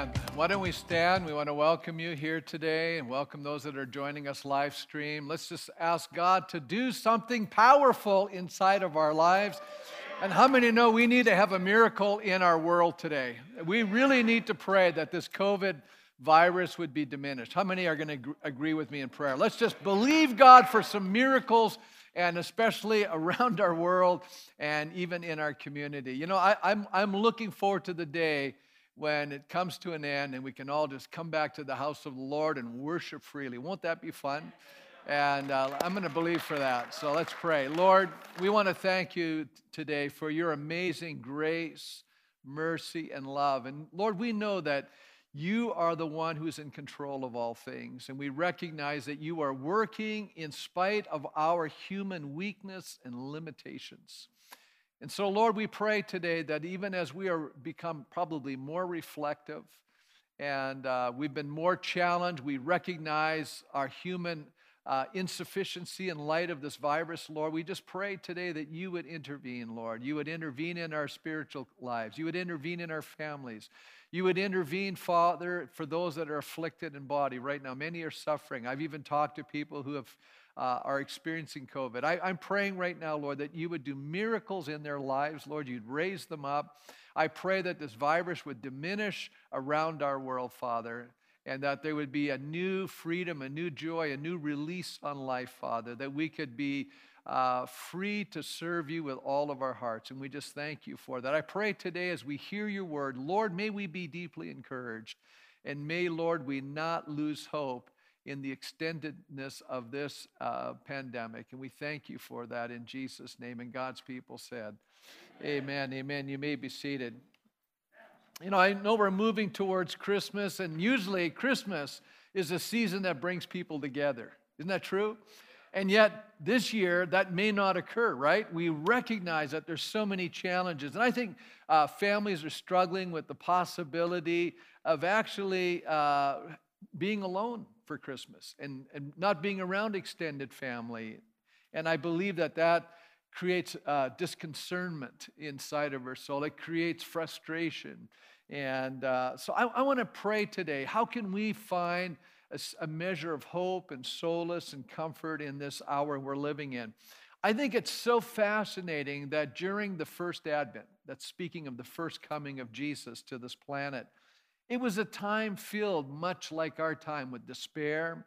Amen. Why don't we stand? We want to welcome you here today and welcome those that are joining us live stream. Let's just ask God to do something powerful inside of our lives. And how many know we need to have a miracle in our world today? We really need to pray that this COVID virus would be diminished. How many are going to agree with me in prayer? Let's just believe God for some miracles and especially around our world and even in our community. You know, I, I'm, I'm looking forward to the day when it comes to an end and we can all just come back to the house of the Lord and worship freely. Won't that be fun? And uh, I'm going to believe for that. So let's pray. Lord, we want to thank you today for your amazing grace, mercy, and love. And Lord, we know that you are the one who's in control of all things. And we recognize that you are working in spite of our human weakness and limitations. And so, Lord, we pray today that even as we are become probably more reflective and uh, we've been more challenged, we recognize our human uh, insufficiency in light of this virus, Lord, we just pray today that you would intervene, Lord. You would intervene in our spiritual lives. You would intervene in our families. You would intervene, Father, for those that are afflicted in body right now. Many are suffering. I've even talked to people who have uh, are experiencing COVID. I, I'm praying right now, Lord, that you would do miracles in their lives. Lord, you'd raise them up. I pray that this virus would diminish around our world, Father, and that there would be a new freedom, a new joy, a new release on life, Father, that we could be uh, free to serve you with all of our hearts. And we just thank you for that. I pray today as we hear your word, Lord, may we be deeply encouraged. And may, Lord, we not lose hope in the extendedness of this uh, pandemic. And we thank you for that in Jesus' name. And God's people said, Amen. Amen. Amen. You may be seated. You know, I know we're moving towards Christmas, and usually Christmas is a season that brings people together. Isn't that true? And yet, this year, that may not occur, right? We recognize that there's so many challenges. And I think uh, families are struggling with the possibility of actually uh, being alone for Christmas and, and not being around extended family. And I believe that that creates uh, disconcernment inside of her soul, it creates frustration. And uh, so I, I want to pray today how can we find a, a measure of hope and solace and comfort in this hour we're living in? I think it's so fascinating that during the first advent, that's speaking of the first coming of Jesus to this planet, it was a time filled much like our time with despair.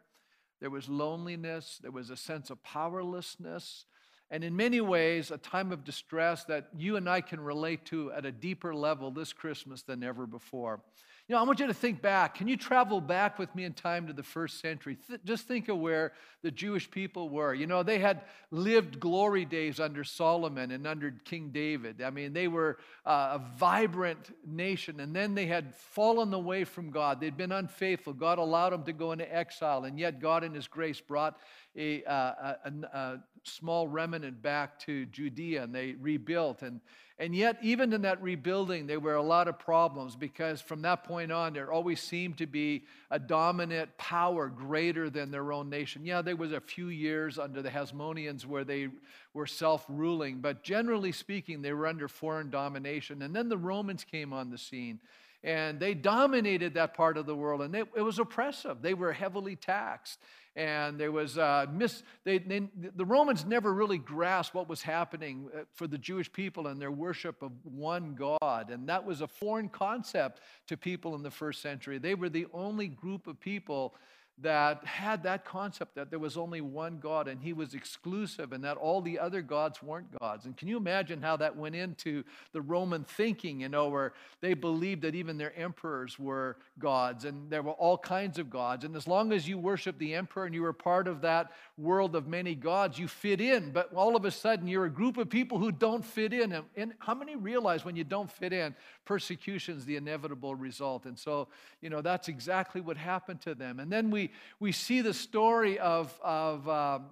There was loneliness. There was a sense of powerlessness. And in many ways, a time of distress that you and I can relate to at a deeper level this Christmas than ever before. You know, I want you to think back. Can you travel back with me in time to the first century? Th- just think of where the Jewish people were. You know, they had lived glory days under Solomon and under King David. I mean, they were uh, a vibrant nation, and then they had fallen away from God. They'd been unfaithful. God allowed them to go into exile, and yet God, in His grace, brought a, uh, a, a, small remnant back to Judea, and they rebuilt. And and yet, even in that rebuilding, there were a lot of problems because from that point on, there always seemed to be a dominant power greater than their own nation. Yeah, there was a few years under the Hasmoneans where they were self ruling, but generally speaking, they were under foreign domination. And then the Romans came on the scene and they dominated that part of the world and it was oppressive. They were heavily taxed and there was uh, mis- they, they, the romans never really grasped what was happening uh, for the jewish people and their worship of one god and that was a foreign concept to people in the first century. They were the only group of people that had that concept that there was only one God and he was exclusive and that all the other gods weren't gods. And can you imagine how that went into the Roman thinking, you know, where they believed that even their emperors were gods and there were all kinds of gods. And as long as you worship the emperor and you were part of that world of many gods, you fit in. But all of a sudden, you're a group of people who don't fit in. And, how many realize when you don't fit in, persecution is the inevitable result? And so, you know, that's exactly what happened to them. And then we, we see the story of, of um,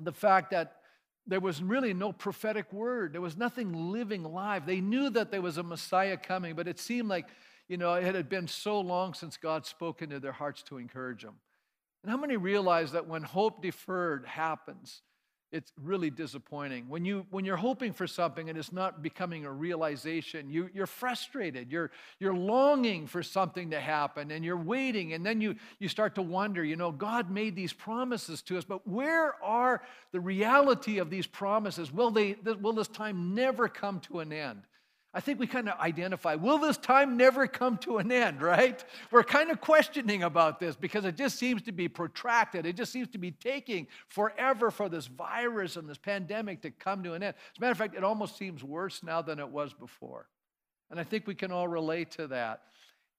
the fact that there was really no prophetic word. There was nothing living live. They knew that there was a Messiah coming, but it seemed like, you know, it had been so long since God spoke into their hearts to encourage them. And how many realize that when hope deferred happens, it's really disappointing. When, you, when you're hoping for something and it's not becoming a realization, you, you're frustrated. You're, you're longing for something to happen and you're waiting. And then you, you start to wonder, you know, God made these promises to us, but where are the reality of these promises? Will, they, will this time never come to an end? I think we kind of identify will this time never come to an end, right? We're kind of questioning about this because it just seems to be protracted. It just seems to be taking forever for this virus and this pandemic to come to an end. As a matter of fact, it almost seems worse now than it was before. And I think we can all relate to that.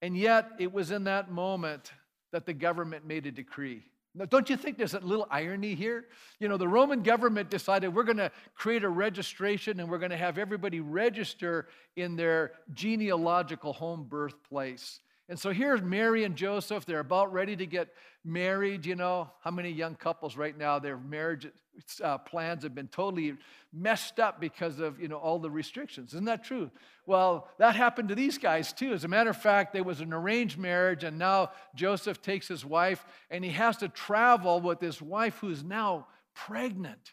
And yet, it was in that moment that the government made a decree. Now, don't you think there's a little irony here? You know, the Roman government decided we're going to create a registration and we're going to have everybody register in their genealogical home birthplace. And so here's Mary and Joseph. They're about ready to get married. You know, how many young couples right now, their marriage uh, plans have been totally messed up because of, you know, all the restrictions. Isn't that true? Well, that happened to these guys too. As a matter of fact, there was an arranged marriage, and now Joseph takes his wife and he has to travel with his wife who's now pregnant.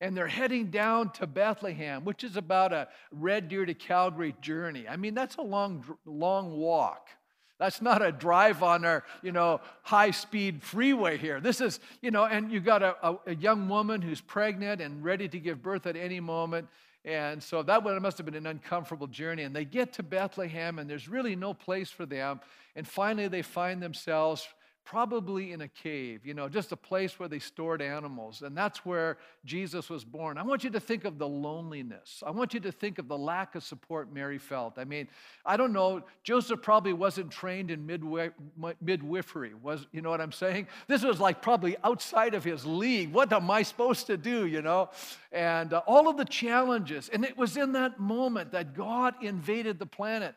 And they're heading down to Bethlehem, which is about a Red Deer to Calgary journey. I mean, that's a long, long walk. That's not a drive on our, you know, high speed freeway here. This is, you know, and you got a, a, a, young woman who's pregnant and ready to give birth at any moment. And so that must have been an uncomfortable journey. And they get to Bethlehem, and there's really no place for them. And finally, they find themselves probably in a cave, you know, just a place where they stored animals. And that's where Jesus was born. I want you to think of the loneliness. I want you to think of the lack of support Mary felt. I mean, I don't know, Joseph probably wasn't trained in midwifery. Was, you know what I'm saying? This was like probably outside of his league. What am I supposed to do, you know? And uh, all of the challenges. And it was in that moment that God invaded the planet.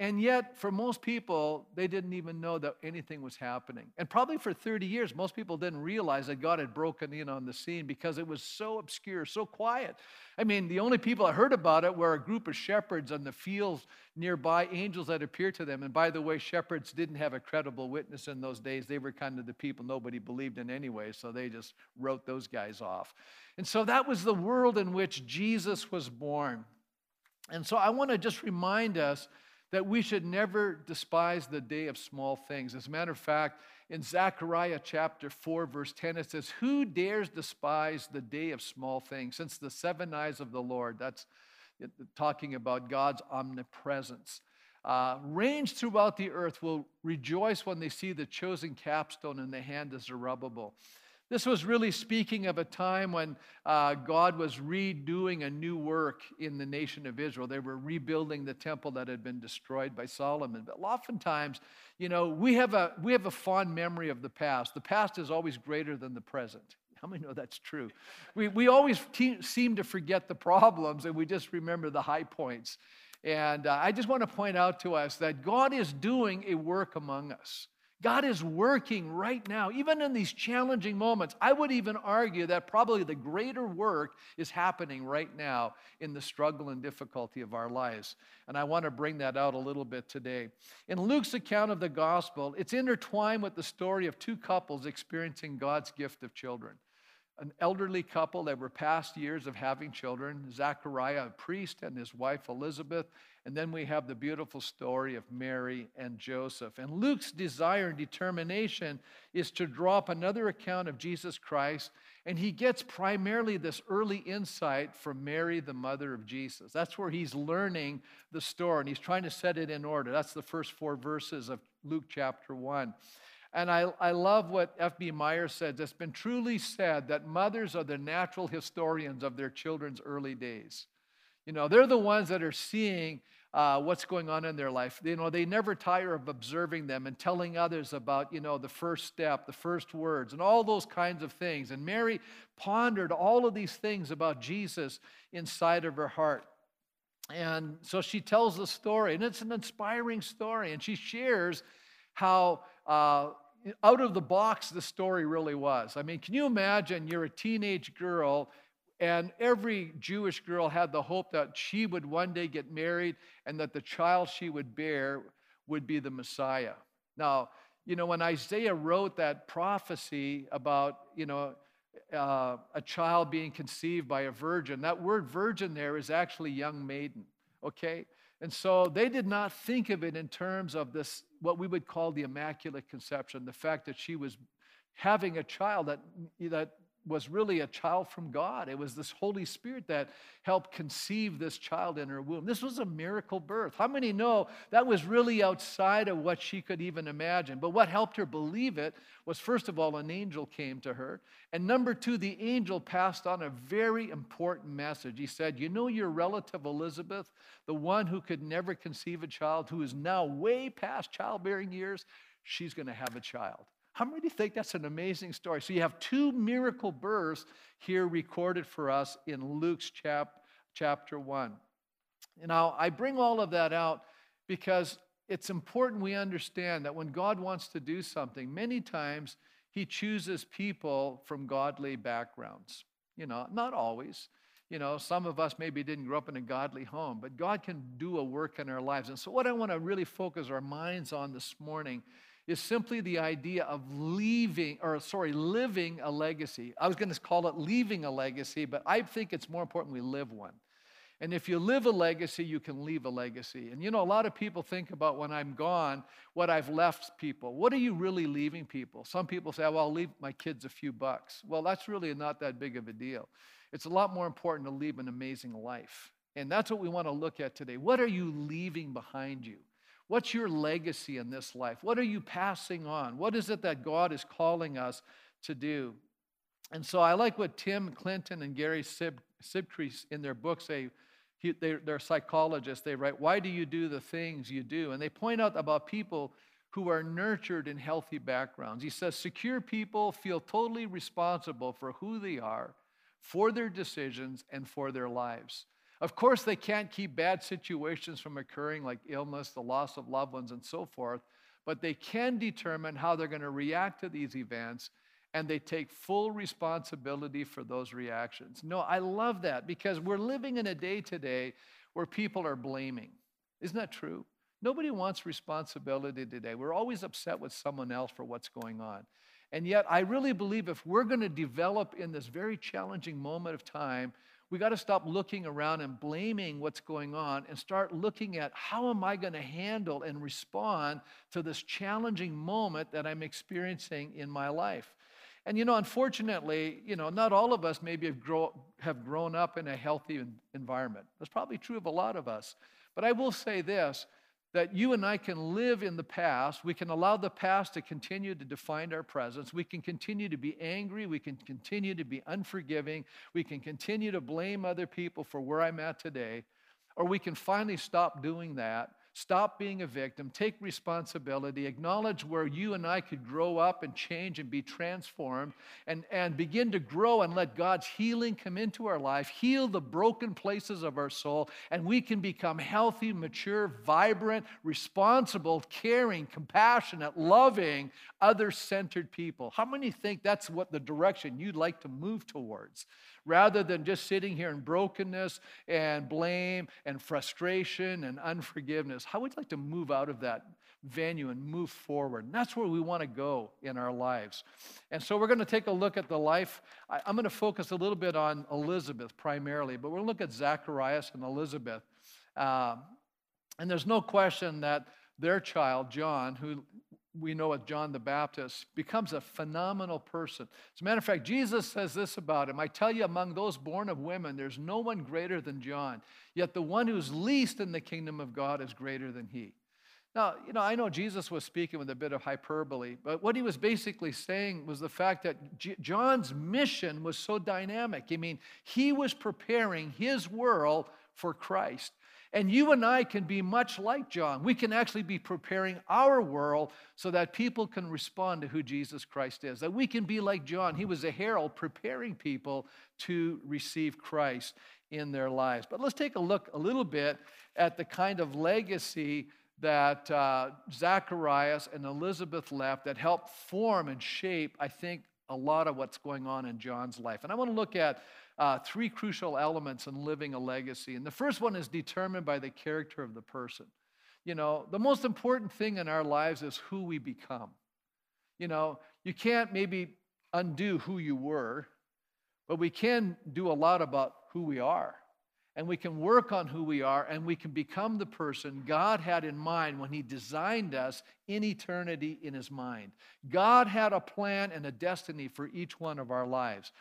And yet, for most people, they didn't even know that anything was happening. And probably for 30 years, most people didn't realize that God had broken in on the scene because it was so obscure, so quiet. I mean, the only people that heard about it were a group of shepherds on the fields nearby, angels that appeared to them. And by the way, shepherds didn't have a credible witness in those days. They were kind of the people nobody believed in anyway, so they just wrote those guys off. And so that was the world in which Jesus was born. And so I want to just remind us that we should never despise the day of small things. As a matter of fact, in Zechariah chapter 4, verse 10, it says, Who dares despise the day of small things? Since the seven eyes of the Lord, that's talking about God's omnipresence, uh, range throughout the earth will rejoice when they see the chosen capstone in the hand of Zerubbabel. This was really speaking of a time when uh, God was redoing a new work in the nation of Israel. They were rebuilding the temple that had been destroyed by Solomon. But oftentimes, you know, we have a, we have a fond memory of the past. The past is always greater than the present. How many know that's true? We, we always te- seem to forget the problems and we just remember the high points. And uh, I just want to point out to us that God is doing a work among us. God is working right now, even in these challenging moments. I would even argue that probably the greater work is happening right now in the struggle and difficulty of our lives. And I want to bring that out a little bit today. In Luke's account of the gospel, it's intertwined with the story of two couples experiencing God's gift of children an elderly couple that were past years of having children, Zachariah, a priest, and his wife Elizabeth. And then we have the beautiful story of Mary and Joseph. And Luke's desire and determination is to draw up another account of Jesus Christ. And he gets primarily this early insight from Mary, the mother of Jesus. That's where he's learning the story, and he's trying to set it in order. That's the first four verses of Luke chapter 1. And I, I love what F.B. Meyer said. It's been truly said that mothers are the natural historians of their children's early days. You know, they're the ones that are seeing uh, what's going on in their life. You know, they never tire of observing them and telling others about, you know, the first step, the first words, and all those kinds of things. And Mary pondered all of these things about Jesus inside of her heart. And so she tells the story, and it's an inspiring story. And she shares how uh, out of the box the story really was. I mean, can you imagine you're a teenage girl and every Jewish girl had the hope that she would one day get married and that the child she would bear would be the Messiah. Now, you know, when Isaiah wrote that prophecy about, you know, uh, a child being conceived by a virgin. That word virgin there is actually young maiden, okay? And so they did not think of it in terms of this, what we would call the immaculate conception, the fact that she was having a child that, that was really a child from God. It was this Holy Spirit that helped conceive this child in her womb. This was a miracle birth. How many know that was really outside of what she could even imagine? But what helped her believe it was, first of all, an angel came to her. And number two, the angel passed on a very important message. He said, You know, your relative Elizabeth, the one who could never conceive a child, who is now way past childbearing years, she's going to have a child. How many think that's an amazing story? So you have two miracle births here recorded for us in Luke's chap, chapter 1. Now, I bring all of that out because it's important we understand that when God wants to do something, many times he chooses people from godly backgrounds. You know, not always. You know, some of us maybe didn't grow up in a godly home, but God can do a work in our lives. And so, what I want to really focus our minds on this morning is simply the idea of leaving, or sorry, living a legacy. I was going to call it leaving a legacy, but I think it's more important we live one. And if you live a legacy, you can leave a legacy. And you know, a lot of people think about when I'm gone, what I've left people. What are you really leaving people? Some people say, well, I'll leave my kids a few bucks. Well, that's really not that big of a deal. It's a lot more important to leave an amazing life. And that's what we want to look at today. What are you leaving behind you? What's your legacy in this life? What are you passing on? What is it that God is calling us to do? And so I like what Tim Clinton and Gary Sib- in their books say. They, they're psychologists. They write, Why do you do the things you do? And they point out about people who are nurtured in healthy backgrounds. He says, Secure people feel totally responsible for who they are, for their decisions, and for their lives. Of course, they can't keep bad situations from occurring, like illness, the loss of loved ones, and so forth, but they can determine how they're going to react to these events, and they take full responsibility for those reactions. No, I love that because we're living in a day today where people are blaming. Isn't that true? Nobody wants responsibility today. We're always upset with someone else for what's going on. And yet, I really believe if we're going to develop in this very challenging moment of time, we got to stop looking around and blaming what's going on and start looking at how am I going to handle and respond to this challenging moment that I'm experiencing in my life. And you know, unfortunately, you know, not all of us maybe have, grow, have grown up in a healthy environment. That's probably true of a lot of us. But I will say this that you and I can live in the past. We can allow the past to continue to define our presence. We can continue to be angry. We can continue to be unforgiving. We can continue to blame other people for where I'm at today. Or we can finally stop doing that Stop being a victim, take responsibility, acknowledge where you and I could grow up and change and be transformed, and, and begin to grow and let God's healing come into our life, heal the broken places of our soul, and we can become healthy, mature, vibrant, responsible, caring, compassionate, loving, other centered people. How many think that's what the direction you'd like to move towards? Rather than just sitting here in brokenness and blame and frustration and unforgiveness. How would you like to move out of that venue and move forward? And that's where we want to go in our lives. And so we're going to take a look at the life. I, am going to focus a little bit on Elizabeth primarily, but we'll look at Zacharias and Elizabeth. Uh, and there's no question that their child, John, who we know as John the Baptist, becomes a phenomenal person. As a matter of fact, Jesus says this about him I tell you, among those born of women, there's no one greater than John, yet the one who's least in the kingdom of God is greater than he. Now, you know, I know Jesus was speaking with a bit of hyperbole, but what he was basically saying was the fact that John's mission was so dynamic. I mean, he was preparing his world for Christ. And you and I can be much like John. We can actually be preparing our world so that people can respond to who Jesus Christ is. That we can be like John. He was a herald preparing people to receive Christ in their lives. But let's take a look a little bit at the kind of legacy that uh, Zacharias and Elizabeth left that helped form and shape, I think, a lot of what's going on in John's life. And I want to look at uh, three crucial elements in living a legacy. And the first one is determined by the character of the person. You know, the most important thing in our lives is who we become. You know, you can't maybe undo who you were, but we can do a lot about who we are. And we can work on who we are, and we can become the person God had in mind when He designed us in eternity in His mind. God had a plan and a destiny for each one of our lives.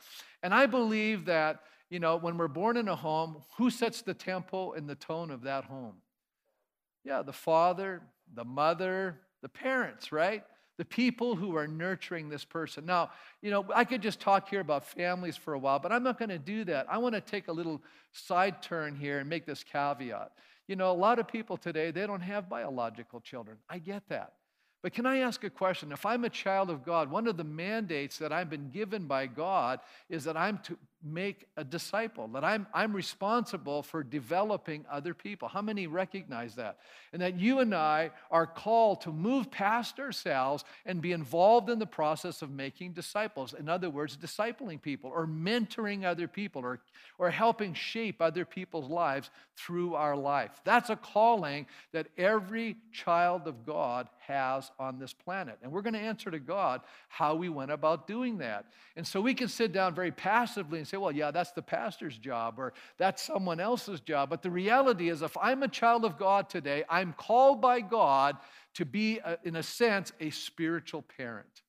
And I believe that, you know, when we're born in a home, who sets the tempo and the tone of that home? Yeah, the father, the mother, the parents, right? The people who are nurturing this person. Now, you know, I could just talk here about families for a while, but I'm not going to do that. I want to take a little side turn here and make this caveat. You know, a lot of people today, they don't have biological children. I get that. But can I ask a question? If I'm a child of God, one of the mandates that I've been given by God is that I'm to make a disciple, that I'm, I'm responsible for developing other people. How many recognize that? And that you and I are called to move past ourselves and be involved in the process of making disciples. In other words, discipling people or mentoring other people or, or helping shape other people's lives through our life. That's a calling that every child of God has on this planet. And we're going to answer to God how we went about doing that. And so we can sit down very passively and say, well, yeah, that's the pastor's job or that's someone else's job. But the reality is, if I'm a child of God today, I'm called by God to be, a, in a sense, a spiritual parent.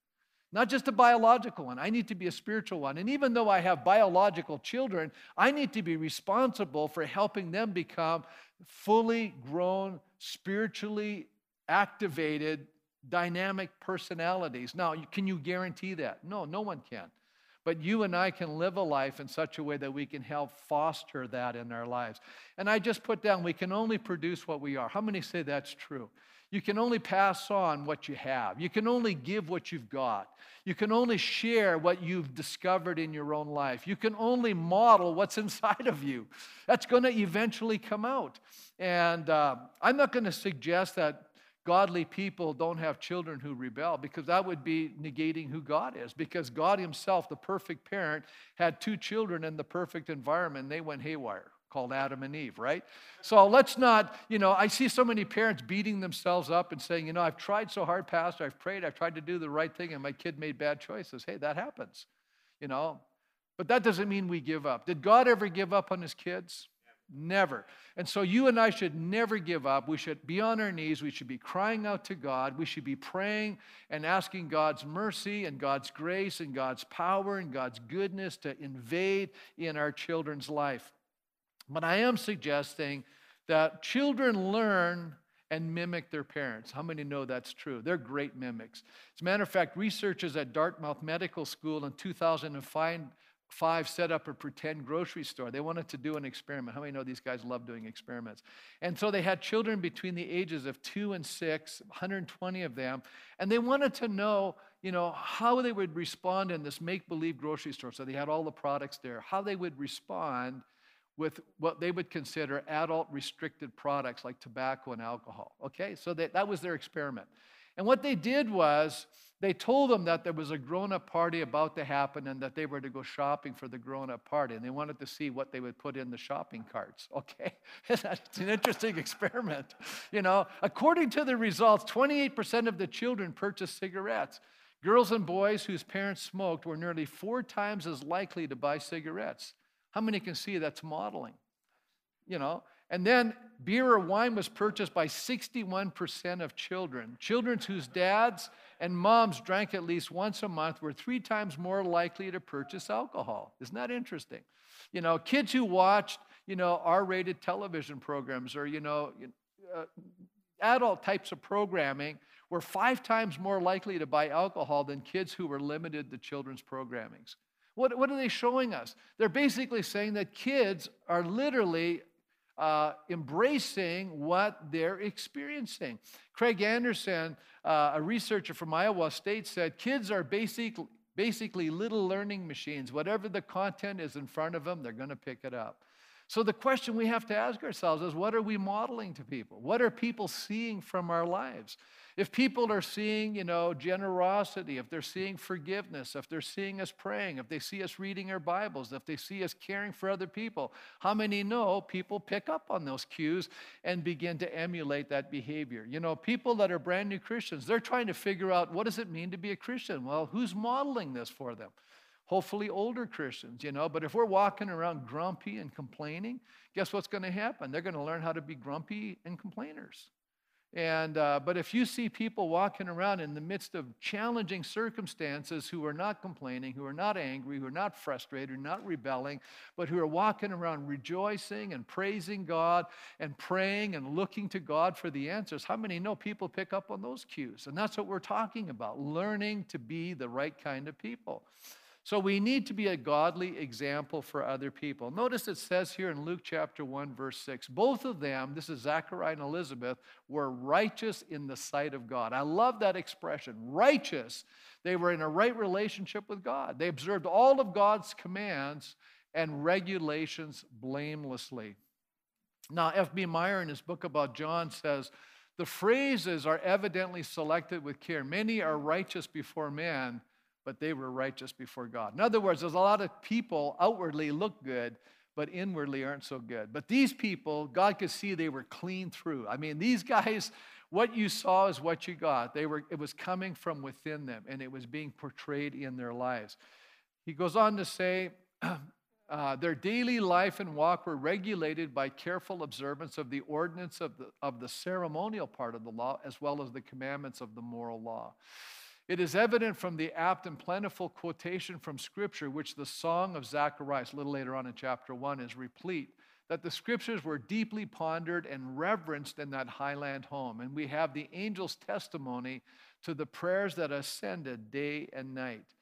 Not just a biological one. I need to be a spiritual one. And even though I have biological children, I need to be responsible for helping them become fully grown, spiritually activated, dynamic personalities. Now, can you guarantee that? No, no one can. But you and I can live a life in such a way that we can help foster that in our lives. And I just put down, we can only produce what we are. How many say that's true? You can only pass on what you have. You can only give what you've got. You can only share what you've discovered in your own life. You can only model what's inside of you. That's going to eventually come out. And uh, I'm not going to suggest that godly people don't have children who rebel because that would be negating who God is. Because God Himself, the perfect parent, had two children in the perfect environment and they went haywire, called Adam and Eve, right? So let's not, you know, I see so many parents beating themselves up and saying, you know, I've tried so hard, Pastor, I've prayed, I've tried to do the right thing, and my kid made bad choices. Hey, that happens, you know. But that doesn't mean we give up. Did God ever give up on His kids? Never. And so you and I should never give up. We should be on our knees. We should be crying out to God. We should be praying and asking God's mercy and God's grace and God's power and God's goodness to invade in our children's life. But I am suggesting that children learn and mimic their parents. How many know that's true? They're great mimics. As a matter of fact, researchers at Dartmouth Medical School in 2005 five set up a pretend grocery store. They wanted to do an experiment. How many know these guys love doing experiments? And so they had children between the ages of two and six, 120 of them, and they wanted to know, you know, how they would respond in this make-believe grocery store. So they had all the products there, how they would respond with what they would consider adult restricted products like tobacco and alcohol. Okay, so they, that was their experiment. And what they did was they told them that there was a grown up party about to happen and that they were to go shopping for the grown up party. And they wanted to see what they would put in the shopping carts. Okay? it's an interesting experiment. You know, according to the results, 28% of the children purchased cigarettes. Girls and boys whose parents smoked were nearly four times as likely to buy cigarettes. How many can see that's modeling? You know, and then beer or wine was purchased by 61% of children. Children whose dads and moms drank at least once a month were three times more likely to purchase alcohol. Isn't that interesting? You know, kids who watched, you know, R rated television programs or, you know, uh, adult types of programming were five times more likely to buy alcohol than kids who were limited to children's programmings. What, what are they showing us? They're basically saying that kids are literally uh, embracing what they're experiencing. Craig Anderson, uh, a researcher from Iowa State, said kids are basic, basically little learning machines. Whatever the content is in front of them, they're going to pick it up. So the question we have to ask ourselves is what are we modeling to people? What are people seeing from our lives? If people are seeing, you know, generosity, if they're seeing forgiveness, if they're seeing us praying, if they see us reading our Bibles, if they see us caring for other people, how many know people pick up on those cues and begin to emulate that behavior? You know, people that are brand new Christians, they're trying to figure out what does it mean to be a Christian? Well, who's modeling this for them? hopefully older Christians, you know. But if we're walking around grumpy and complaining, guess what's going to happen? They're going to learn how to be grumpy and complainers. And, uh, but if you see people walking around in the midst of challenging circumstances who are not complaining, who are not angry, who are not frustrated, who are not rebelling, but who are walking around rejoicing and praising God and praying and looking to God for the answers, how many know people pick up on those cues? And that's what we're talking about learning to be the right kind of people. So we need to be a godly example for other people. Notice it says here in Luke chapter 1, verse 6 both of them, this is Zachariah and Elizabeth, were righteous in the sight of God. I love that expression righteous. They were in a right relationship with God. They observed all of God's commands and regulations blamelessly. Now, F.B. Meyer, in his book about John, says, the phrases are evidently selected with care. Many are righteous before men, but they were righteous before God. In other words, there's a lot of people outwardly look good, but inwardly aren't so good. But these people, God could see they were clean through. I mean, these guys, what you saw is what you got. They were, it was coming from within them, and it was being portrayed in their lives. He goes on to say, uh, their daily life and walk were regulated by careful observance of the ordinance of the, of the ceremonial part of the law, as well as the commandments of the moral law. It is evident from the apt and plentiful quotation from Scripture, which the Song of Zacharias, a little later on in chapter 1, is replete, that the Scriptures were deeply pondered and reverenced in that highland home. And we have the angel's testimony to the prayers that ascended day and night.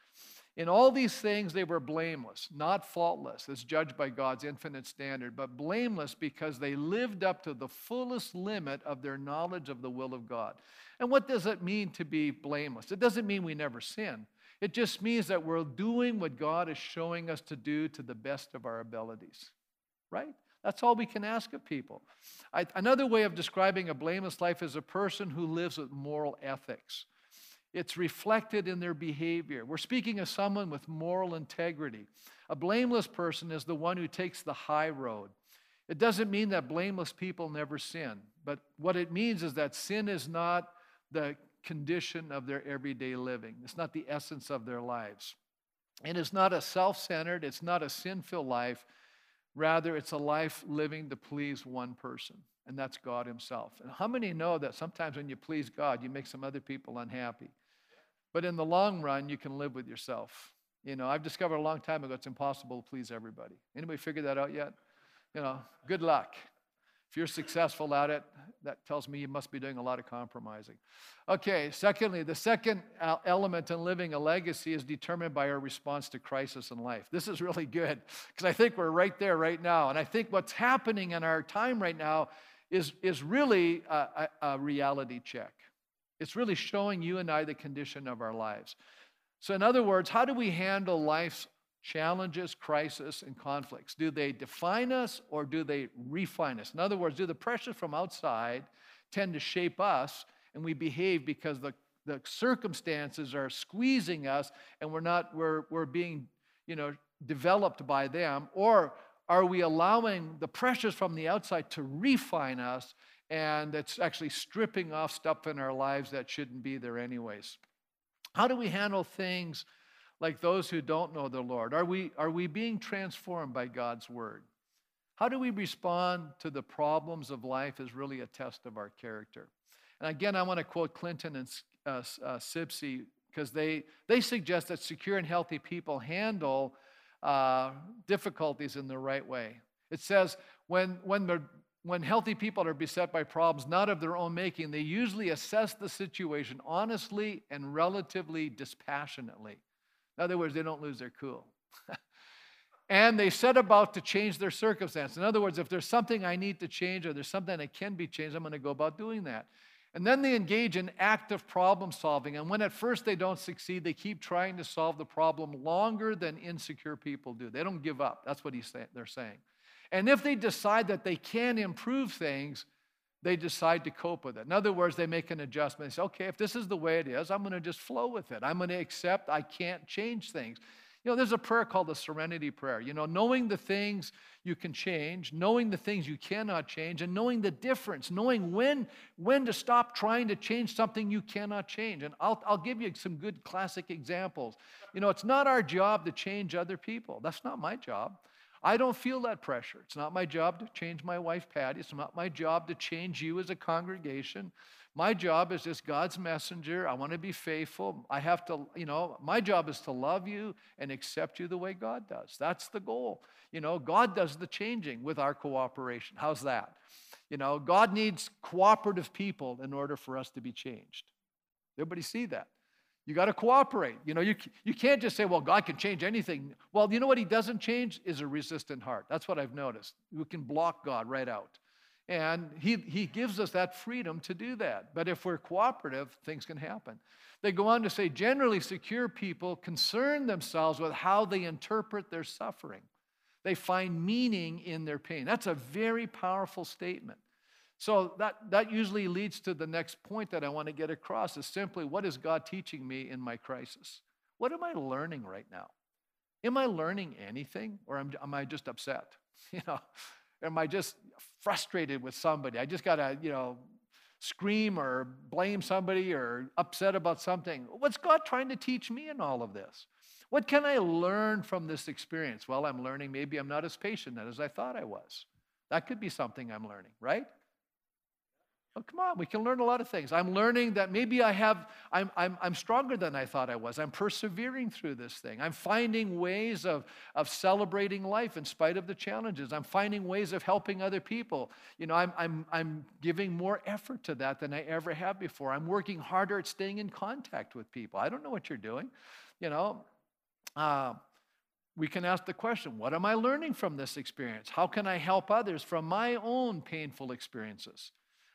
In all these things, they were blameless, not faultless, as judged by God's infinite standard, but blameless because they lived up to the fullest limit of their knowledge of the will of God. And what does it mean to be blameless? It doesn't mean we never sin. It just means that we're doing what God is showing us to do to the best of our abilities, right? That's all we can ask of people. I, another way of describing a blameless life is a person who lives with moral ethics. It's reflected in their behavior. We're speaking of someone with moral integrity. A blameless person is the one who takes the high road. It doesn't mean that blameless people never sin, but what it means is that sin is not the condition of their everyday living, it's not the essence of their lives. And it's not a self centered, it's not a sin filled life. Rather, it's a life living to please one person, and that's God Himself. And how many know that sometimes when you please God, you make some other people unhappy? But in the long run, you can live with yourself. You know, I've discovered a long time ago it's impossible to please everybody. Anybody figured that out yet? You know, good luck. If you're successful at it, that tells me you must be doing a lot of compromising. Okay, secondly, the second uh, element in living a legacy is determined by our response to crisis in life. This is really good because I think we're right there right now. And I think what's happening in our time right now is, is really a, a, a reality check. It's really showing you and I the condition of our lives. So, in other words, how do we handle life's challenges, crisis, and conflicts? Do they define us or do they refine us? In other words, do the pressures from outside tend to shape us and we behave because the, the circumstances are squeezing us and we're not, we're, we're being, you know, developed by them? Or are we allowing the pressures from the outside to refine us and it's actually stripping off stuff in our lives that shouldn't be there, anyways. How do we handle things like those who don't know the Lord? Are we, are we being transformed by God's word? How do we respond to the problems of life is really a test of our character. And again, I want to quote Clinton and uh, uh, because they, they suggest that secure and healthy people handle uh, difficulties in the right way. It says, when, when the when healthy people are beset by problems not of their own making, they usually assess the situation honestly and relatively dispassionately. In other words, they don't lose their cool. and they set about to change their circumstance. In other words, if there's something I need to change or there's something that can be changed, I'm going to go about doing that. And then they engage in active problem solving. And when at first they don't succeed, they keep trying to solve the problem longer than insecure people do. They don't give up. That's what he's they're saying. And if they decide that they can improve things, they decide to cope with it. In other words, they make an adjustment. They say, okay, if this is the way it is, I'm going to just flow with it. I'm going to accept I can't change things. You know, there's a prayer called the serenity prayer. You know, knowing the things you can change, knowing the things you cannot change, and knowing the difference, knowing when, when to stop trying to change something you cannot change. And I'll, I'll give you some good classic examples. You know, it's not our job to change other people. That's not my job. I don't feel that pressure. It's not my job to change my wife, Patty. It's not my job to change you as a congregation. My job is just God's messenger. I want to be faithful. I have to, you know, my job is to love you and accept you the way God does. That's the goal. You know, God does the changing with our cooperation. How's that? You know, God needs cooperative people in order for us to be changed. Everybody see that? You got to cooperate. You know, you, you can't just say, well, God can change anything. Well, you know what he doesn't change is a resistant heart. That's what I've noticed. We can block God right out. And he, he gives us that freedom to do that. But if we're cooperative, things can happen. They go on to say generally, secure people concern themselves with how they interpret their suffering. They find meaning in their pain. That's a very powerful statement. So that, that usually leads to the next point that I want to get across is simply what is God teaching me in my crisis? What am I learning right now? Am I learning anything or am, am I just upset? You know, am I just frustrated with somebody? I just got to, you know, scream or blame somebody or upset about something. What's God trying to teach me in all of this? What can I learn from this experience? Well, I'm learning maybe I'm not as patient as I thought I was. That could be something I'm learning, right? Oh, come on, we can learn a lot of things. I'm learning that maybe I have, I'm, I'm, I'm stronger than I thought I was. I'm persevering through this thing. I'm finding ways of, of celebrating life in spite of the challenges. I'm finding ways of helping other people. You know, I'm, I'm, I'm giving more effort to that than I ever have before. I'm working harder at staying in contact with people. I don't know what you're doing. You know, uh, we can ask the question what am I learning from this experience? How can I help others from my own painful experiences?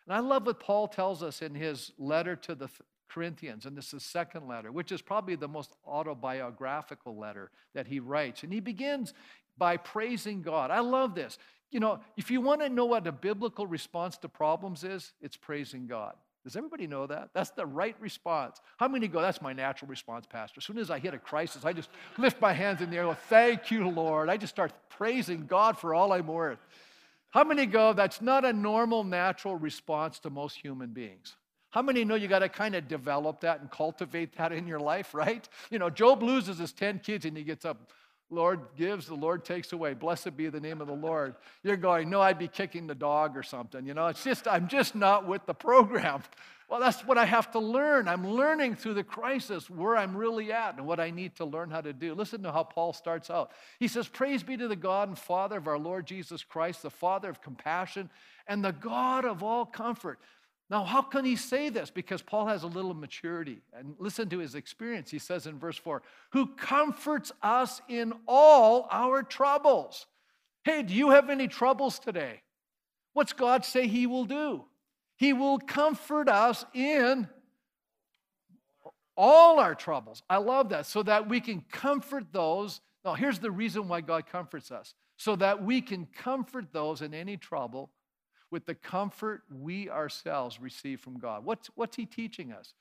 And I love what Paul tells us in his letter to the Corinthians, and this is second letter, which is probably the most autobiographical letter that he writes. And he begins by praising God. I love this. You know, if you want to know what a biblical response to problems is, it's praising God. Does everybody know that? That's the right response. How many go, that's my natural response, Pastor? As soon as I hit a crisis, I just lift my hands in the air, go, thank you, Lord. I just start praising God for all I'm worth. How many go, that's not a normal, natural response to most human beings? How many know you got to kind of develop that and cultivate that in your life, right? You know, Job loses his 10 kids and he gets up, Lord gives, the Lord takes away. Blessed be the name of the Lord. You're going, no, I'd be kicking the dog or something. You know, it's just, I'm just not with the program. Well, that's what I have to learn. I'm learning through the crisis where I'm really at and what I need to learn how to do. Listen to how Paul starts out. He says, Praise be to the God and Father of our Lord Jesus Christ, the Father of compassion and the God of all comfort. Now, how can he say this? Because Paul has a little maturity. And listen to his experience. He says in verse 4 Who comforts us in all our troubles. Hey, do you have any troubles today? What's God say he will do? He will comfort us in all our troubles. I love that. So that we can comfort those. Now, here's the reason why God comforts us so that we can comfort those in any trouble with the comfort we ourselves receive from God. What's, what's He teaching us?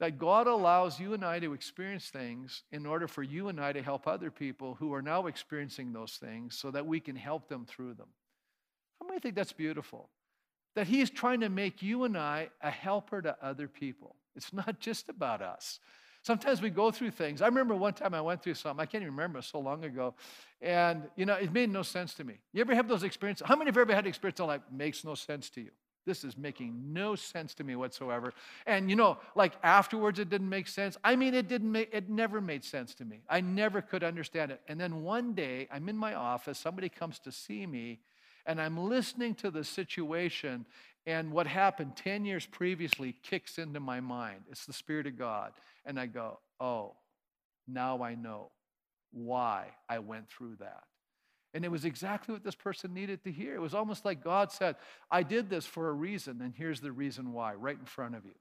That God allows you and I to experience things in order for you and I to help other people who are now experiencing those things so that we can help them through them. How many think that's beautiful? that He's trying to make you and I a helper to other people. It's not just about us. Sometimes we go through things. I remember one time I went through something, I can't even remember, so long ago. And, you know, it made no sense to me. You ever have those experiences? How many of you ever had an experience like makes no sense to you? This is making no sense to me whatsoever. And you know, like afterwards it didn't make sense. I mean, it didn't make it never made sense to me. I never could understand it. And then one day I'm in my office, somebody comes to see me, and I'm listening to the situation, and what happened 10 years previously kicks into my mind. It's the Spirit of God. And I go, oh, now I know why I went through that. And it was exactly what this person needed to hear. It was almost like God said, I did this for a reason, and here's the reason why, right in front of you.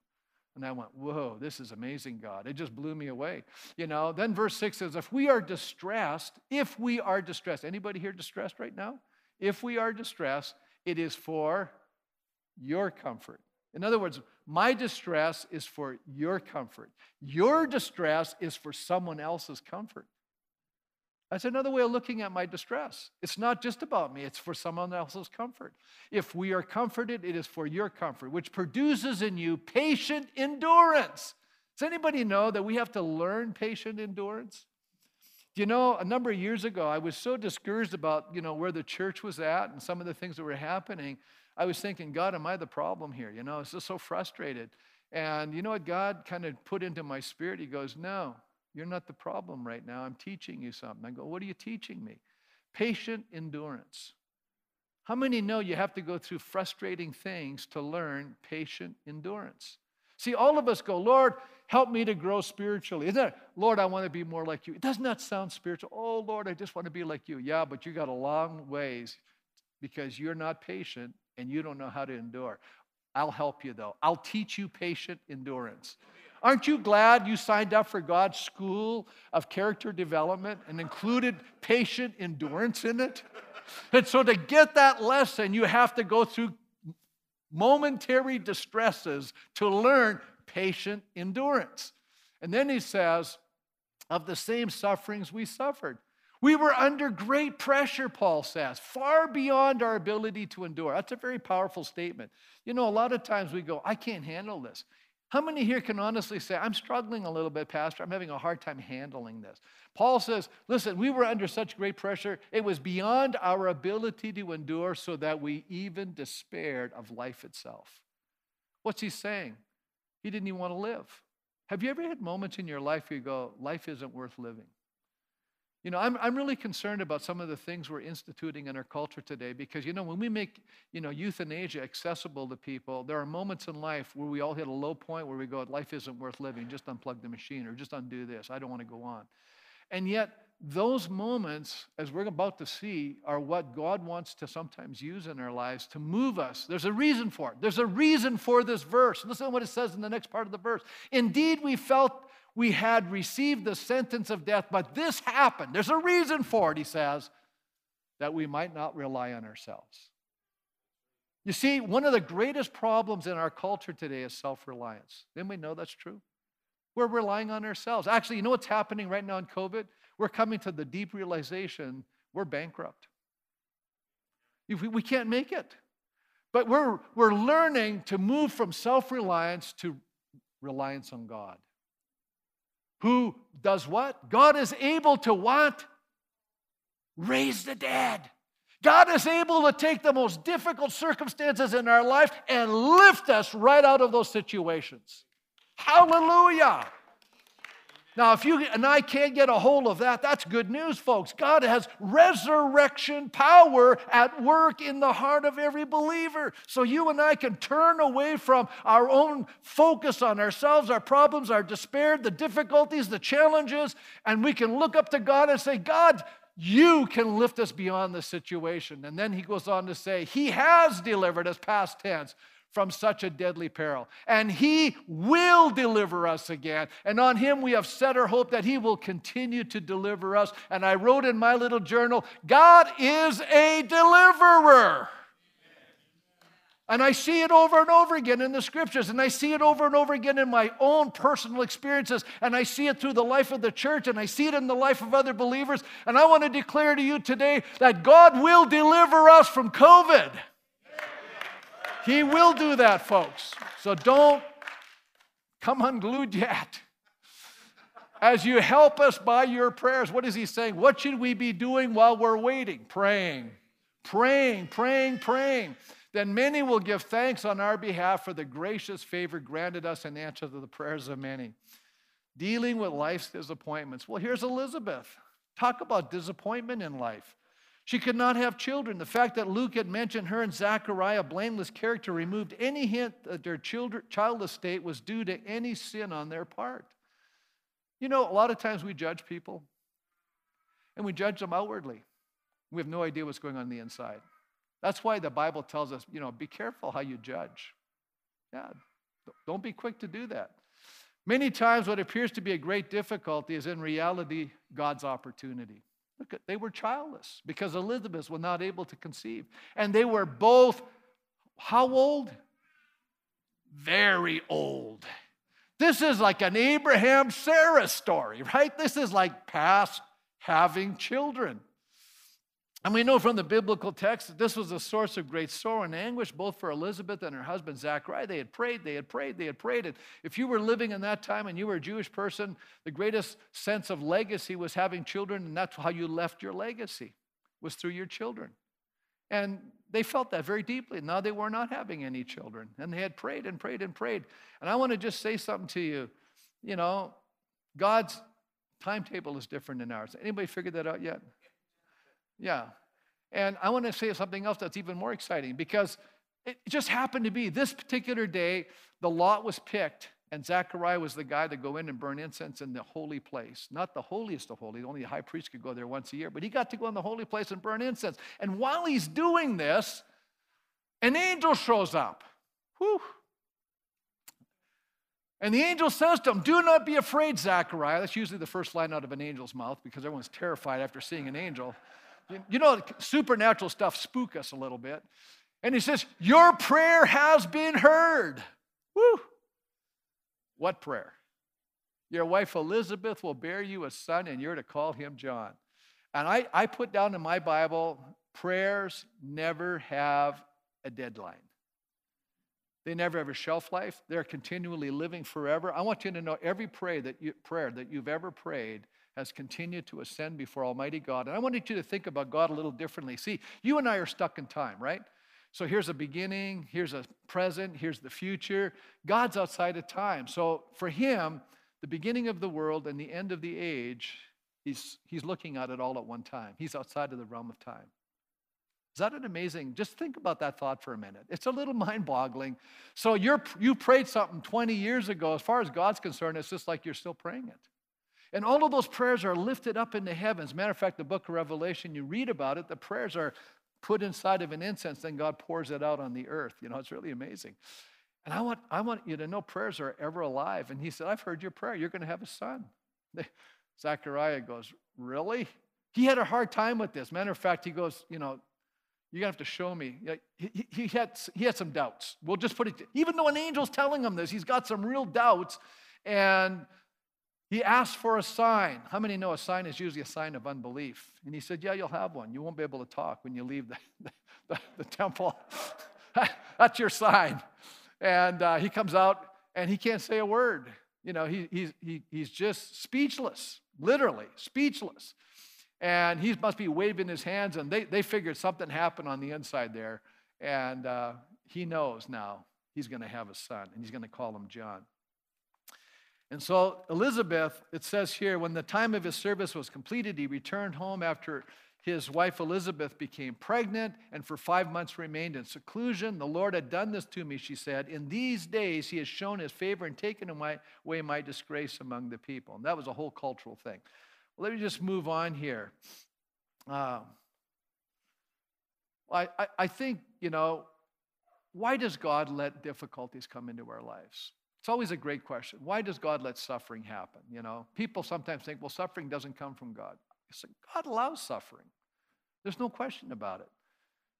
And I went, whoa, this is amazing, God. It just blew me away. You know, then verse 6 says, if we are distressed, if we are distressed, anybody here distressed right now? If we are distressed, it is for your comfort. In other words, my distress is for your comfort. Your distress is for someone else's comfort. That's another way of looking at my distress. It's not just about me, it's for someone else's comfort. If we are comforted, it is for your comfort, which produces in you patient endurance. Does anybody know that we have to learn patient endurance? Do you know, a number of years ago, I was so discouraged about, you know, where the church was at and some of the things that were happening. I was thinking, God, am I the problem here? You know, I was just so frustrated. And you know what God kind of put into my spirit? He goes, No, you're not the problem right now. I'm teaching you something. I go, What are you teaching me? Patient endurance. How many know you have to go through frustrating things to learn patient endurance? See, all of us go, Lord, help me to grow spiritually. Isn't it? Lord, I want to be more like you. It does not sound spiritual. Oh, Lord, I just want to be like you. Yeah, but you got a long ways because you're not patient and you don't know how to endure. I'll help you though. I'll teach you patient endurance. Aren't you glad you signed up for God's school of character development and included patient endurance in it? And so to get that lesson, you have to go through momentary distresses to learn patient endurance. And then he says, of the same sufferings we suffered. We were under great pressure, Paul says, far beyond our ability to endure. That's a very powerful statement. You know, a lot of times we go, I can't handle this. How many here can honestly say, I'm struggling a little bit, Pastor? I'm having a hard time handling this. Paul says, Listen, we were under such great pressure, it was beyond our ability to endure, so that we even despaired of life itself. What's he saying? He didn't even want to live. Have you ever had moments in your life where you go, Life isn't worth living? You know, I'm, I'm really concerned about some of the things we're instituting in our culture today because, you know, when we make, you know, euthanasia accessible to people, there are moments in life where we all hit a low point where we go, life isn't worth living, just unplug the machine or just undo this. I don't want to go on. And yet, those moments, as we're about to see, are what God wants to sometimes use in our lives to move us. There's a reason for it. There's a reason for this verse. Listen to what it says in the next part of the verse. Indeed, we felt we had received the sentence of death, but this happened. There's a reason for it, he says, that we might not rely on ourselves. You see, one of the greatest problems in our culture today is self reliance. Then we know that's true. We're relying on ourselves. Actually, you know what's happening right now in COVID? We're coming to the deep realization we're bankrupt. We can't make it. But we're, we're learning to move from self reliance to reliance on God who does what? God is able to what? Raise the dead. God is able to take the most difficult circumstances in our life and lift us right out of those situations. Hallelujah. Now, if you and I can't get a hold of that, that's good news, folks. God has resurrection power at work in the heart of every believer. So you and I can turn away from our own focus on ourselves, our problems, our despair, the difficulties, the challenges, and we can look up to God and say, God, you can lift us beyond the situation. And then he goes on to say, He has delivered us, past tense from such a deadly peril. And He will deliver us again. And on Him we have set our hope that He will continue to deliver us. And I wrote in my little journal God is a deliverer. And I see it over and over again in the scriptures, and I see it over and over again in my own personal experiences, and I see it through the life of the church, and I see it in the life of other believers. And I want to declare to you today that God will deliver us from COVID. He will do that, folks. So don't come unglued yet. As you help us by your prayers, what is he saying? What should we be doing while we're waiting? Praying, praying, praying, praying. Then many will give thanks on our behalf for the gracious favor granted us in answer to the prayers of many. Dealing with life's disappointments. Well, here's Elizabeth. Talk about disappointment in life. She could not have children. The fact that Luke had mentioned her and Zachariah, blameless character, removed any hint that their childless state was due to any sin on their part. You know, a lot of times we judge people, and we judge them outwardly. We have no idea what's going on, on the inside. That's why the Bible tells us, you know, be careful how you judge. Yeah, don't be quick to do that. Many times, what appears to be a great difficulty is in reality God's opportunity. Look, at, they were childless because Elizabeth was not able to conceive. And they were both, how old? Very old. This is like an Abraham Sarah story, right? This is like past having children. And we know from the biblical text that this was a source of great sorrow and anguish, both for Elizabeth and her husband Zachariah. They had prayed, they had prayed, they had prayed. And if you were living in that time and you were a Jewish person, the greatest sense of legacy was having children, and that's how you left your legacy, was through your children. And they felt that very deeply. Now they were not having any children, and they had prayed and prayed and prayed. And I want to just say something to you. You know, God's timetable is different than ours. Anybody figured that out yet? Yeah. And I want to say something else that's even more exciting because it just happened to be this particular day, the lot was picked, and Zechariah was the guy to go in and burn incense in the holy place. Not the holiest of holy, only the high priest could go there once a year, but he got to go in the holy place and burn incense. And while he's doing this, an angel shows up. Whew. And the angel says to him, Do not be afraid, Zechariah. That's usually the first line out of an angel's mouth because everyone's terrified after seeing an angel. You know, supernatural stuff spook us a little bit. And he says, Your prayer has been heard. Woo! What prayer? Your wife Elizabeth will bear you a son, and you're to call him John. And I, I put down in my Bible, prayers never have a deadline. They never have a shelf life. They're continually living forever. I want you to know every prayer that you, prayer that you've ever prayed has continued to ascend before Almighty God. And I wanted you to think about God a little differently. See, you and I are stuck in time, right? So here's a beginning, here's a present, here's the future. God's outside of time. So for him, the beginning of the world and the end of the age, he's, he's looking at it all at one time. He's outside of the realm of time. Is that an amazing? Just think about that thought for a minute. It's a little mind boggling. So you're, you prayed something 20 years ago. As far as God's concerned, it's just like you're still praying it. And all of those prayers are lifted up in the heavens. Matter of fact, the book of Revelation, you read about it, the prayers are put inside of an incense, then God pours it out on the earth. You know, it's really amazing. And I want, I want you to know prayers are ever alive. And he said, I've heard your prayer. You're going to have a son. Zachariah goes, Really? He had a hard time with this. Matter of fact, he goes, You know, you're going to have to show me. He, he, had, he had some doubts. We'll just put it, even though an angel's telling him this, he's got some real doubts. And he asked for a sign. How many know a sign is usually a sign of unbelief? And he said, Yeah, you'll have one. You won't be able to talk when you leave the, the, the temple. That's your sign. And uh, he comes out and he can't say a word. You know, he, he's, he, he's just speechless, literally speechless. And he must be waving his hands, and they, they figured something happened on the inside there. And uh, he knows now he's going to have a son, and he's going to call him John. And so, Elizabeth, it says here, when the time of his service was completed, he returned home after his wife Elizabeth became pregnant and for five months remained in seclusion. The Lord had done this to me, she said. In these days, he has shown his favor and taken away my disgrace among the people. And that was a whole cultural thing. Well, let me just move on here. Uh, I, I, I think, you know, why does God let difficulties come into our lives? It's always a great question. Why does God let suffering happen? You know, people sometimes think, well, suffering doesn't come from God. God allows suffering. There's no question about it.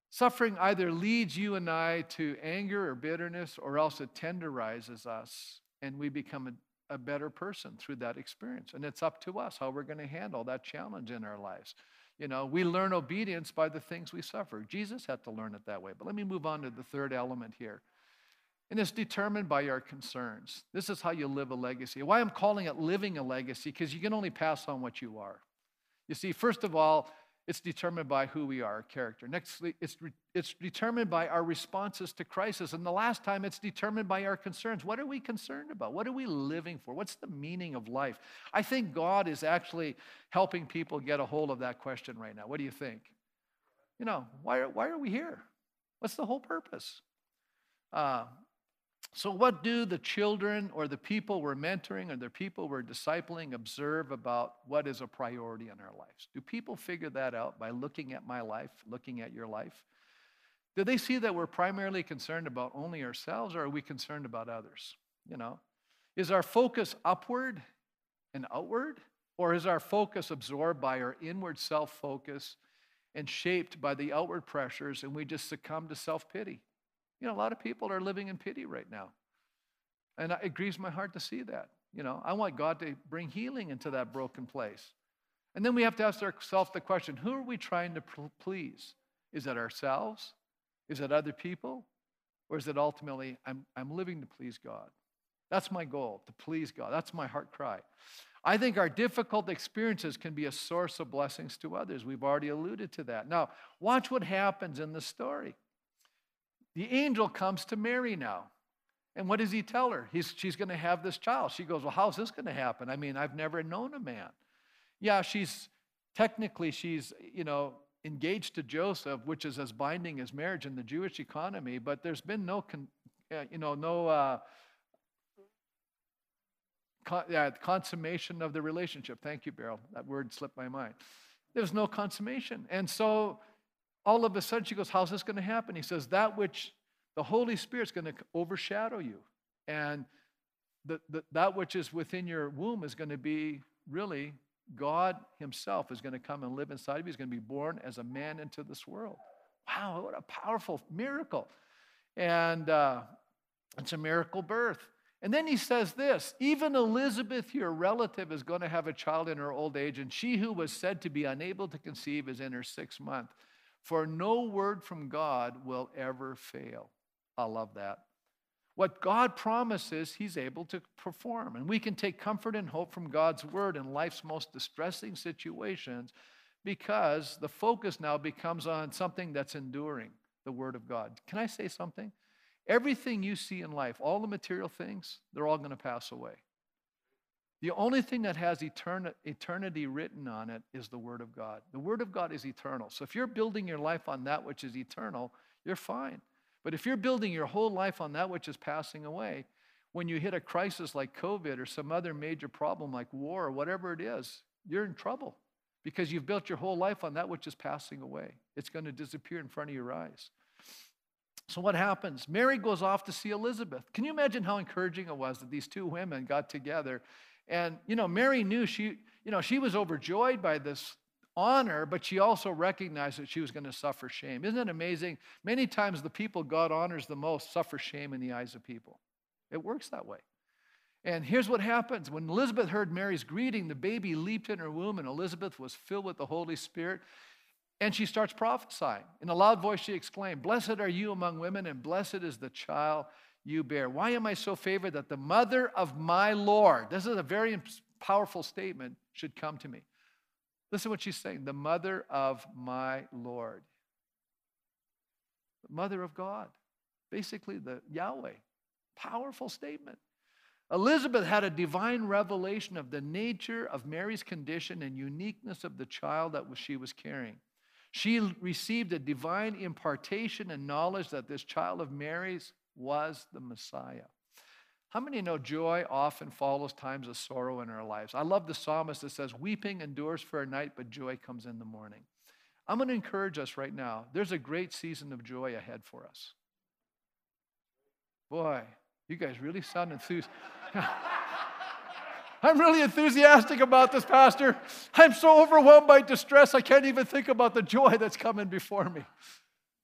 Suffering either leads you and I to anger or bitterness, or else it tenderizes us and we become a, a better person through that experience. And it's up to us how we're going to handle that challenge in our lives. You know, we learn obedience by the things we suffer. Jesus had to learn it that way. But let me move on to the third element here. And it's determined by our concerns. This is how you live a legacy. Why I'm calling it living a legacy, because you can only pass on what you are. You see, first of all, it's determined by who we are, character. Next, it's, it's determined by our responses to crisis. And the last time, it's determined by our concerns. What are we concerned about? What are we living for? What's the meaning of life? I think God is actually helping people get a hold of that question right now. What do you think? You know, why are, why are we here? What's the whole purpose? Uh, so, what do the children or the people we're mentoring or the people we're discipling observe about what is a priority in our lives? Do people figure that out by looking at my life, looking at your life? Do they see that we're primarily concerned about only ourselves or are we concerned about others? You know, is our focus upward and outward or is our focus absorbed by our inward self focus and shaped by the outward pressures and we just succumb to self pity? You know, a lot of people are living in pity right now. And it grieves my heart to see that. You know, I want God to bring healing into that broken place. And then we have to ask ourselves the question who are we trying to please? Is it ourselves? Is it other people? Or is it ultimately, I'm, I'm living to please God? That's my goal, to please God. That's my heart cry. I think our difficult experiences can be a source of blessings to others. We've already alluded to that. Now, watch what happens in the story. The angel comes to Mary now. And what does he tell her? He's, she's going to have this child. She goes, Well, how's this going to happen? I mean, I've never known a man. Yeah, she's technically, she's, you know, engaged to Joseph, which is as binding as marriage in the Jewish economy, but there's been no, uh, you know, no uh, con, yeah, consummation of the relationship. Thank you, Beryl. That word slipped my mind. There's no consummation. And so all of a sudden she goes, How's this going to happen? He says, That which the Holy Spirit's going to overshadow you. And the, the, that which is within your womb is going to be really God Himself is going to come and live inside of you. He's going to be born as a man into this world. Wow, what a powerful miracle. And uh, it's a miracle birth. And then he says this even Elizabeth, your relative, is going to have a child in her old age, and she who was said to be unable to conceive is in her sixth month. For no word from God will ever fail. I love that. What God promises, He's able to perform. And we can take comfort and hope from God's word in life's most distressing situations because the focus now becomes on something that's enduring the word of God. Can I say something? Everything you see in life, all the material things, they're all going to pass away. The only thing that has eternity written on it is the Word of God. The Word of God is eternal. So if you're building your life on that which is eternal, you're fine. But if you're building your whole life on that which is passing away, when you hit a crisis like COVID or some other major problem like war or whatever it is, you're in trouble because you've built your whole life on that which is passing away. It's going to disappear in front of your eyes. So, what happens? Mary goes off to see Elizabeth. Can you imagine how encouraging it was that these two women got together? And, you know, Mary knew she, you know, she was overjoyed by this honor, but she also recognized that she was going to suffer shame. Isn't it amazing? Many times the people God honors the most suffer shame in the eyes of people. It works that way. And here's what happens when Elizabeth heard Mary's greeting, the baby leaped in her womb, and Elizabeth was filled with the Holy Spirit. And she starts prophesying. In a loud voice, she exclaimed, Blessed are you among women, and blessed is the child you bear. Why am I so favored that the mother of my Lord, this is a very powerful statement, should come to me? Listen to what she's saying the mother of my Lord. The mother of God. Basically, the Yahweh. Powerful statement. Elizabeth had a divine revelation of the nature of Mary's condition and uniqueness of the child that she was carrying. She received a divine impartation and knowledge that this child of Mary's was the Messiah. How many know joy often follows times of sorrow in our lives? I love the psalmist that says, Weeping endures for a night, but joy comes in the morning. I'm going to encourage us right now. There's a great season of joy ahead for us. Boy, you guys really sound enthused. I'm really enthusiastic about this, Pastor. I'm so overwhelmed by distress, I can't even think about the joy that's coming before me.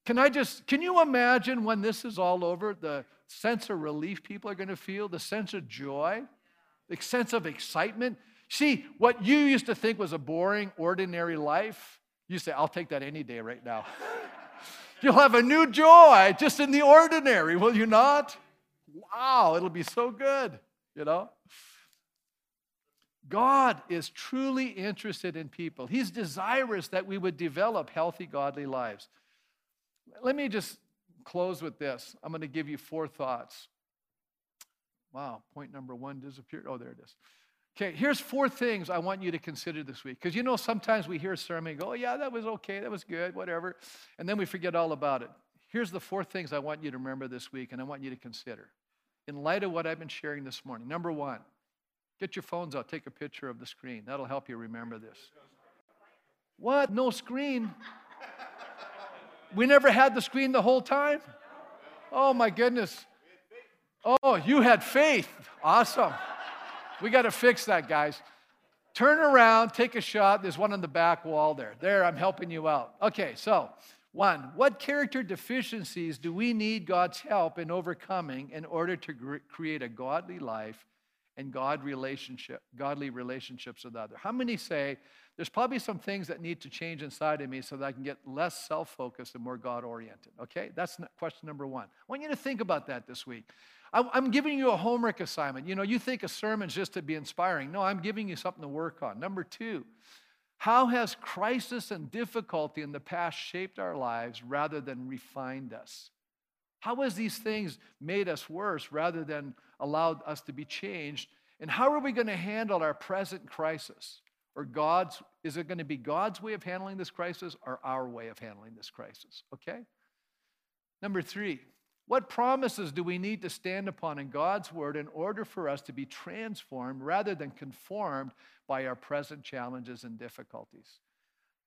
Can I just, can you imagine when this is all over, the sense of relief people are going to feel, the sense of joy, the sense of excitement? See, what you used to think was a boring, ordinary life, you say, I'll take that any day right now. You'll have a new joy just in the ordinary, will you not? Wow, it'll be so good, you know? God is truly interested in people. He's desirous that we would develop healthy, godly lives. Let me just close with this. I'm going to give you four thoughts. Wow, point number one disappeared. Oh, there it is. Okay, here's four things I want you to consider this week. Because you know, sometimes we hear a sermon and go, oh, yeah, that was okay, that was good, whatever. And then we forget all about it. Here's the four things I want you to remember this week and I want you to consider in light of what I've been sharing this morning. Number one, get your phones out, take a picture of the screen. That'll help you remember this. What? No screen? We never had the screen the whole time? Oh my goodness. Oh, you had faith. Awesome. We got to fix that, guys. Turn around, take a shot. There's one on the back wall there. There, I'm helping you out. Okay, so one, what character deficiencies do we need God's help in overcoming in order to create a godly life and God relationship, godly relationships with others. How many say there's probably some things that need to change inside of me so that I can get less self-focused and more God-oriented? Okay, that's question number one. I want you to think about that this week. I'm giving you a homework assignment. You know, you think a sermon's just to be inspiring. No, I'm giving you something to work on. Number two, how has crisis and difficulty in the past shaped our lives rather than refined us? How has these things made us worse rather than allowed us to be changed? And how are we going to handle our present crisis? Or God's, is it going to be God's way of handling this crisis or our way of handling this crisis? Okay? Number three, what promises do we need to stand upon in God's word in order for us to be transformed rather than conformed by our present challenges and difficulties?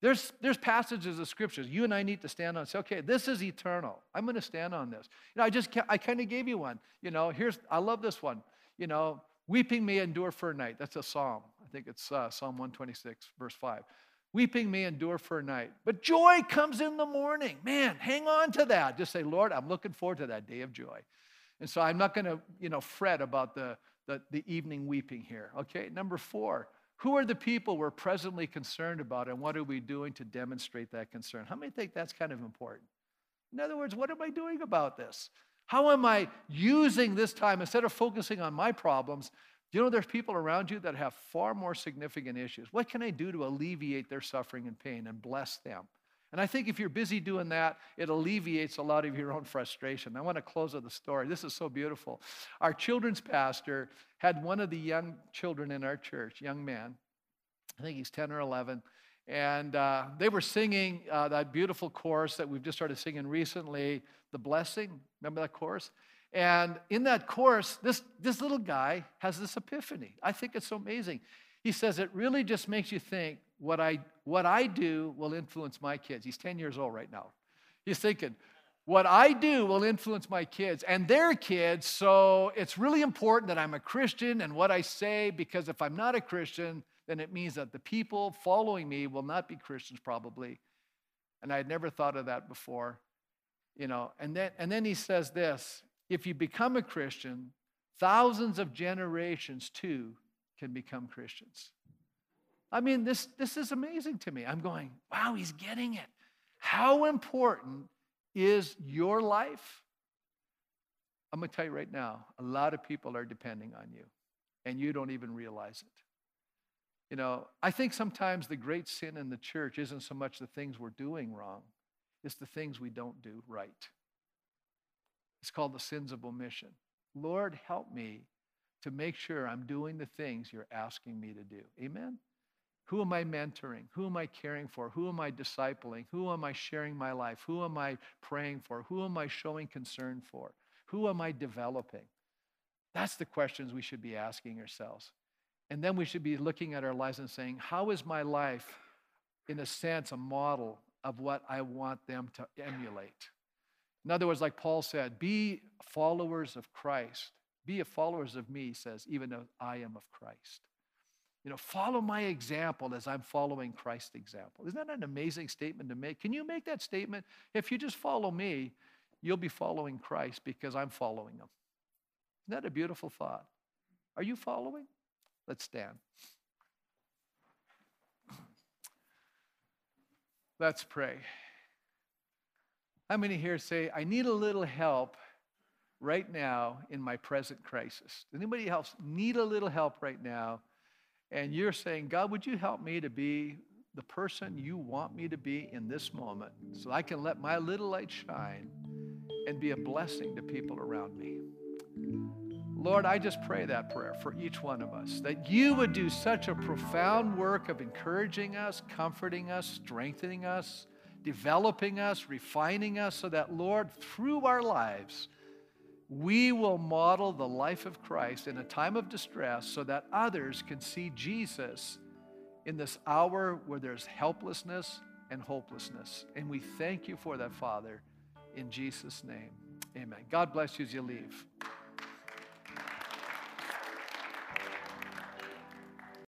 There's, there's passages of scriptures you and I need to stand on and say, okay, this is eternal. I'm going to stand on this. You know, I just, I kind of gave you one. You know, here's, I love this one. You know, weeping may endure for a night. That's a psalm. I think it's uh, Psalm 126, verse 5. Weeping may endure for a night, but joy comes in the morning. Man, hang on to that. Just say, Lord, I'm looking forward to that day of joy. And so I'm not going to, you know, fret about the, the, the evening weeping here. Okay, number four, who are the people we're presently concerned about, and what are we doing to demonstrate that concern? How many think that's kind of important? In other words, what am I doing about this? How am I using this time instead of focusing on my problems? You know there's people around you that have far more significant issues? What can I do to alleviate their suffering and pain and bless them? And I think if you're busy doing that, it alleviates a lot of your own frustration. I want to close with a story. This is so beautiful. Our children's pastor had one of the young children in our church, young man. I think he's 10 or 11. And uh, they were singing uh, that beautiful chorus that we've just started singing recently, The Blessing. Remember that chorus? And in that chorus, this, this little guy has this epiphany. I think it's so amazing. He says, It really just makes you think what I, what I do will influence my kids. He's 10 years old right now. He's thinking, what I do will influence my kids and their kids. So it's really important that I'm a Christian and what I say, because if I'm not a Christian, then it means that the people following me will not be Christians, probably. And I had never thought of that before. You know, and then and then he says this if you become a Christian, thousands of generations too can become Christians. I mean, this, this is amazing to me. I'm going, wow, he's getting it. How important is your life? I'm going to tell you right now, a lot of people are depending on you, and you don't even realize it. You know, I think sometimes the great sin in the church isn't so much the things we're doing wrong, it's the things we don't do right. It's called the sins of omission. Lord, help me to make sure I'm doing the things you're asking me to do. Amen? Who am I mentoring? Who am I caring for? Who am I discipling? Who am I sharing my life? Who am I praying for? Who am I showing concern for? Who am I developing? That's the questions we should be asking ourselves. And then we should be looking at our lives and saying, How is my life, in a sense, a model of what I want them to emulate? In other words, like Paul said, be followers of Christ. Be followers of me, says, even though I am of Christ. You know, follow my example as I'm following Christ's example. Isn't that an amazing statement to make? Can you make that statement? If you just follow me, you'll be following Christ because I'm following him. Isn't that a beautiful thought? Are you following? Let's stand. Let's pray. How many here say, I need a little help right now in my present crisis? Anybody else need a little help right now? And you're saying, God, would you help me to be the person you want me to be in this moment so I can let my little light shine and be a blessing to people around me? Lord, I just pray that prayer for each one of us, that you would do such a profound work of encouraging us, comforting us, strengthening us, developing us, refining us, so that, Lord, through our lives, we will model the life of Christ in a time of distress so that others can see Jesus in this hour where there's helplessness and hopelessness. And we thank you for that, Father, in Jesus' name. Amen. God bless you as you leave.